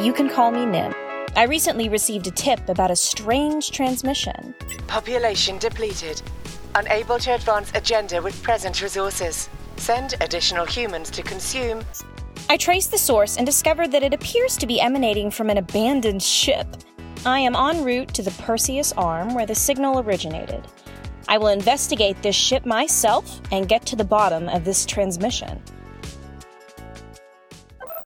You can call me Nym. I recently received a tip about a strange transmission. Population depleted. Unable to advance agenda with present resources. Send additional humans to consume. I traced the source and discovered that it appears to be emanating from an abandoned ship. I am en route to the Perseus Arm where the signal originated. I will investigate this ship myself and get to the bottom of this transmission.